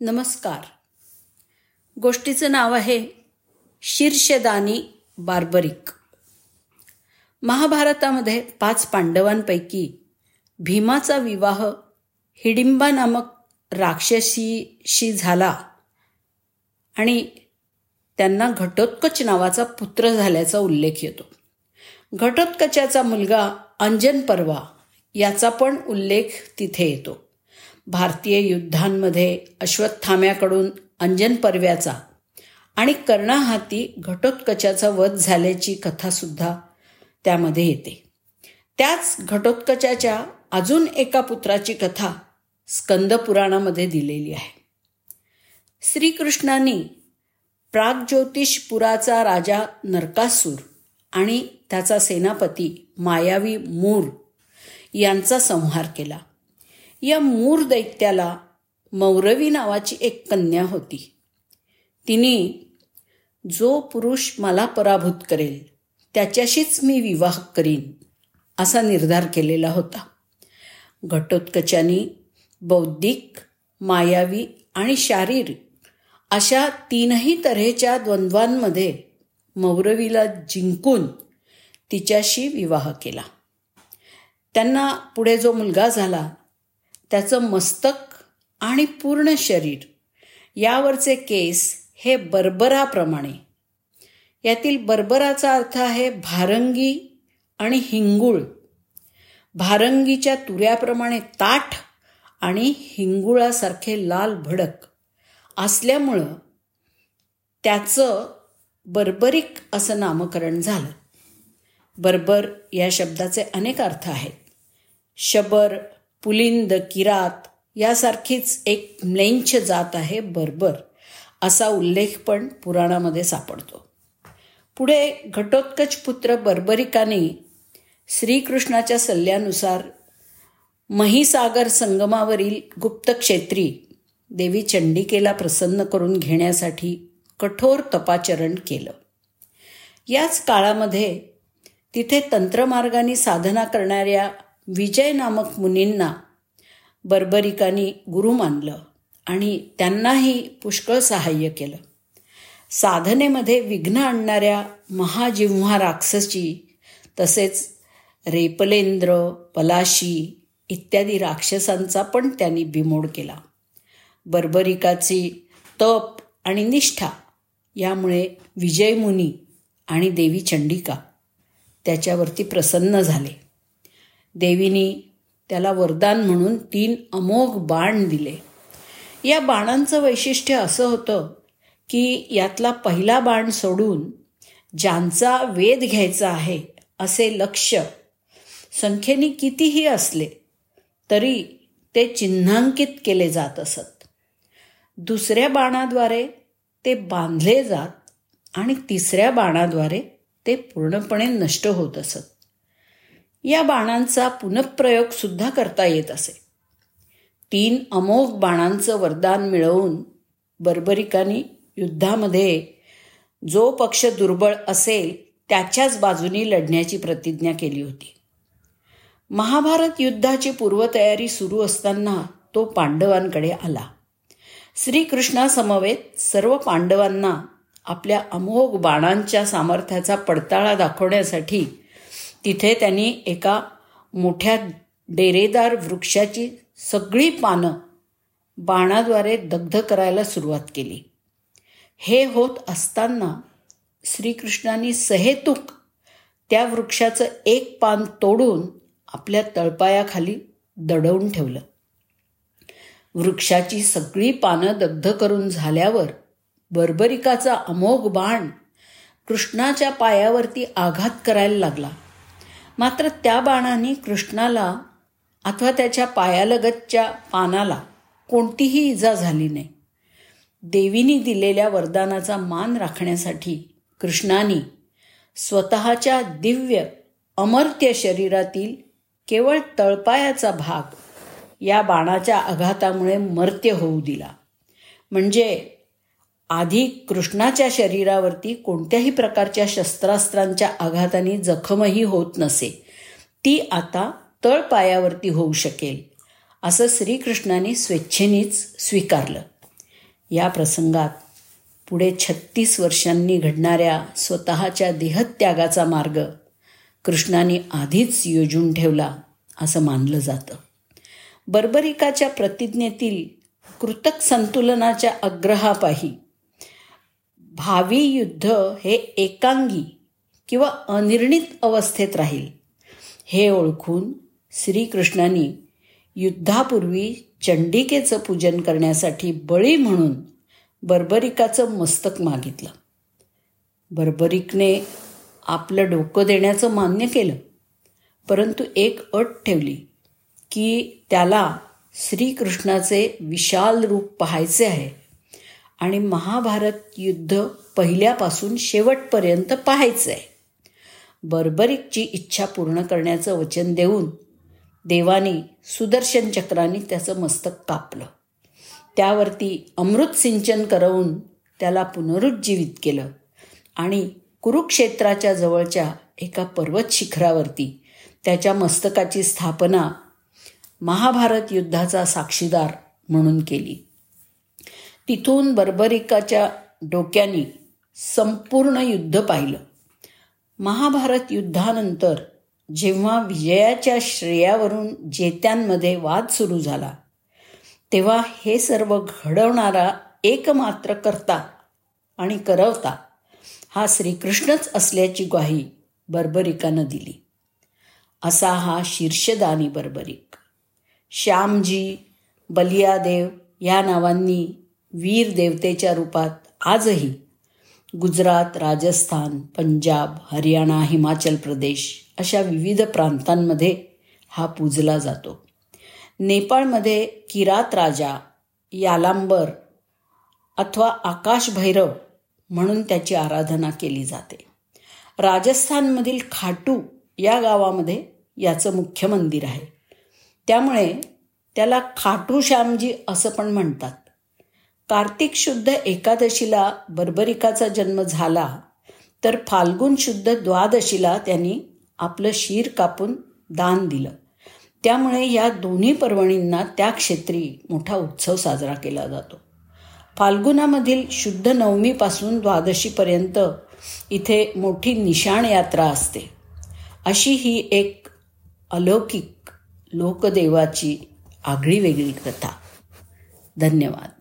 नमस्कार. गोष्टीचं नाव आहे शीर्षदानी बार्बरिक. महाभारतामध्ये पाच पांडवांपैकी भीमाचा विवाह हिडिंबा नामक राक्षसीशी झाला आणि त्यांना घटोत्कच नावाचा पुत्र झाल्याचा उल्लेख येतो. घटोत्कचाचा मुलगा अंजन परवा याचा पण उल्लेख तिथे येतो. भारतीय युद्धांमध्ये अश्वत्थाम्याकडून अंजन पर्व्याचा आणि कर्णाहाती घटोत्कचाचा वध झाल्याची कथासुद्धा त्यामध्ये येते. त्याच घटोत्कचाच्या अजून एका पुत्राची कथा स्कंदपुराणामध्ये दिलेली आहे. श्रीकृष्णांनी प्रागज्योतिषपुराचा राजा नरकासूर आणि त्याचा सेनापती मायावी मूर यांचा संहार केला. या मूर दैत्याला मौरवी नावाची एक कन्या होती. तिने जो पुरुष मला पराभूत करेल त्याच्याशीच मी विवाह करीन असा निर्धार केलेला होता. घटोत्कचानी बौद्धिक मायावी आणि शारीरिक अशा तीनही तऱ्हेच्या द्वंद्वांमध्ये मौरवीला जिंकून तिच्याशी विवाह केला. त्यांना पुढे जो मुलगा झाला त्याचं मस्तक आणि पूर्ण शरीर. यावरचे केस हे बर्बराप्रमाणे. यातील बर्बराचा अर्थ आहे भारंगी आणि हिंगुळ. भारंगीच्या तुऱ्याप्रमाणे ताठ आणि हिंगुळासारखे लाल भडक असल्यामुळं त्याचं बर्बरिक असं नामकरण झालं. बर्बर या शब्दाचे अनेक अर्थ आहेत. शबर पुलिंद किरात यासारखीच एक म्लेंच जात आहे बर्बर असा उल्लेख पण पुराणामध्ये सापडतो. पुढे घटोत्कच पुत्र बर्बरिकाने श्रीकृष्णाच्या सल्ल्यानुसार महिसागर संगमावरील गुप्तक्षेत्री देवी चंडिकेला प्रसन्न करून घेण्यासाठी कठोर तपाचरण केलं. याच काळामध्ये तिथे तंत्रमार्गाने साधना करणाऱ्या विजय नामक मुनींना बर्बरिकांनी गुरु मानलं आणि त्यांनाही पुष्कळ सहाय्य केलं. साधनेमध्ये विघ्न आणणाऱ्या महाजिव्हा राक्षसी तसेच रेपलेंद्र पलाशी इत्यादी राक्षसांचा पण त्यांनी बिमोड केला. बर्बरिकाची तप आणि निष्ठा यामुळे विजयमुनी आणि देवी चंडिका त्याच्यावरती प्रसन्न झाले. देवीनी त्याला वरदान म्हणून तीन अमोघ बाण दिले. या बाणांचं वैशिष्ट्य असं होतं की यातला पहिला बाण सोडून ज्यांचा वेध घ्यायचा आहे असे लक्ष संख्येने कितीही असले तरी ते चिन्हांकित केले जात असत. दुसऱ्या बाणाद्वारे ते बांधले जात आणि तिसऱ्या बाणाद्वारे ते पूर्णपणे नष्ट होत असत. या बाणांचा पुनঃप्रयोग सुद्धा करता येत असे. तीन अमोघ बाणांचं वरदान मिळवून बर्बरिकांनी युद्धामध्ये जो पक्ष दुर्बळ असेल त्याच्याच बाजूनी लढण्याची प्रतिज्ञा केली होती. महाभारत युद्धाची पूर्वतयारी सुरू असताना तो पांडवांकडे आला. श्रीकृष्णासमवेत सर्व पांडवांना आपल्या अमोघ बाणांच्या सामर्थ्याचा पडताळा दाखवण्यासाठी तिथे त्यांनी एका मोठ्या डेरेदार वृक्षाची सगळी पानं बाणाद्वारे दग्ध करायला सुरुवात केली. हे होत असताना श्रीकृष्णांनी सहेतुक त्या वृक्षाचं एक पान तोडून आपल्या तळपायाखाली दडवून ठेवलं. वृक्षाची सगळी पानं दग्ध करून झाल्यावर बर्बरिकाचा अमोघ बाण कृष्णाच्या पायावरती आघात करायला लागला. मात्र त्या बाणाने कृष्णाला अथवा त्याच्या पायालगतच्या पानाला कोणतीही इजा झाली नाही. देवीनी दिलेल्या वरदानाचा मान राखण्यासाठी कृष्णाने स्वतःच्या दिव्य अमर्त्य शरीरातील केवळ तळपायाचा भाग या बाणाच्या आघातामुळे मर्त्य होऊ दिला. म्हणजे आधी कृष्णाच्या शरीरावरती कोणत्याही प्रकारच्या शस्त्रास्त्रांच्या आघाताने जखमही होत नसे. ती आता तळपायावरती होऊ शकेल असं श्रीकृष्णाने स्वेच्छेनेच स्वीकारलं. या प्रसंगात पुढे छत्तीस वर्षांनी घडणाऱ्या स्वतःच्या देहत्यागाचा मार्ग कृष्णाने आधीच योजून ठेवला असं मानलं जातं. बर्बरिकाच्या प्रतिज्ञेतील कृतक संतुलनाच्या अग्रहापाही भावी युद्ध हे एकांगी किंवा अनिर्णित अवस्थेत राहील. हे ओळखून श्रीकृष्णाने युद्धापूर्वी चंडिकेचं पूजन करण्यासाठी बळी म्हणून बर्बरिकाचं मस्तक मागितलं. बर्बरिकने आपलं डोकं देण्याचं मान्य केलं. परंतु एक अट ठेवली की त्याला श्रीकृष्णाचे विशाल रूप पाहायचे आहे. आणि महाभारत युद्ध पहिल्यापासून शेवटपर्यंत पाहायचं आहे बर्बरिकची इच्छा पूर्ण करण्याचं वचन देऊन देवाने सुदर्शन चक्राने त्याचं मस्तक कापलं. त्यावरती अमृत सिंचन करवून त्याला पुनरुज्जीवित केलं आणि कुरुक्षेत्राच्या जवळच्या एका पर्वत शिखरावरती त्याच्या मस्तकाची स्थापना महाभारत युद्धाचा साक्षीदार म्हणून केली. तिथून बर्बरिकाच्या डोक्याने संपूर्ण युद्ध पाहिलं. महाभारत युद्धानंतर जेव्हा विजयाच्या श्रेयावरून जेत्यांमध्ये वाद सुरू झाला तेव्हा हे सर्व घडवणारा एकमात्र करता आणि करवता हा श्रीकृष्णच असल्याची ग्वाही बर्बरिकानं दिली. असा हा शीर्षदानी बर्बरिक. श्यामजी बलियादेव या नावांनी वीर देवतेच्या रूपात आजही गुजरात राजस्थान पंजाब हरियाणा हिमाचल प्रदेश अशा विविध प्रांतांमध्ये हा पूजला जातो. नेपाळमध्ये किरात राजा यालांबर अथवा आकाश भैरव म्हणून त्याची आराधना केली जाते. राजस्थानमधील खाटू या गावामध्ये याचं मुख्य मंदिर आहे. त्यामुळे त्याला खाटू श्यामजी असं पण म्हणतात. कार्तिक शुद्ध एकादशीला बर्बरिकाचा जन्म झाला तर फाल्गुन शुद्ध द्वादशीला त्यांनी आपलं शीर कापून दान दिलं. त्यामुळे या दोन्ही पर्वणींना त्या क्षेत्री मोठा उत्सव साजरा केला जातो. फाल्गुनामधील शुद्ध नवमीपासून द्वादशीपर्यंत इथे मोठी निशाण यात्रा असते. अशी ही एक अलौकिक लोकदेवाची आगळी वेगळी कथा. धन्यवाद.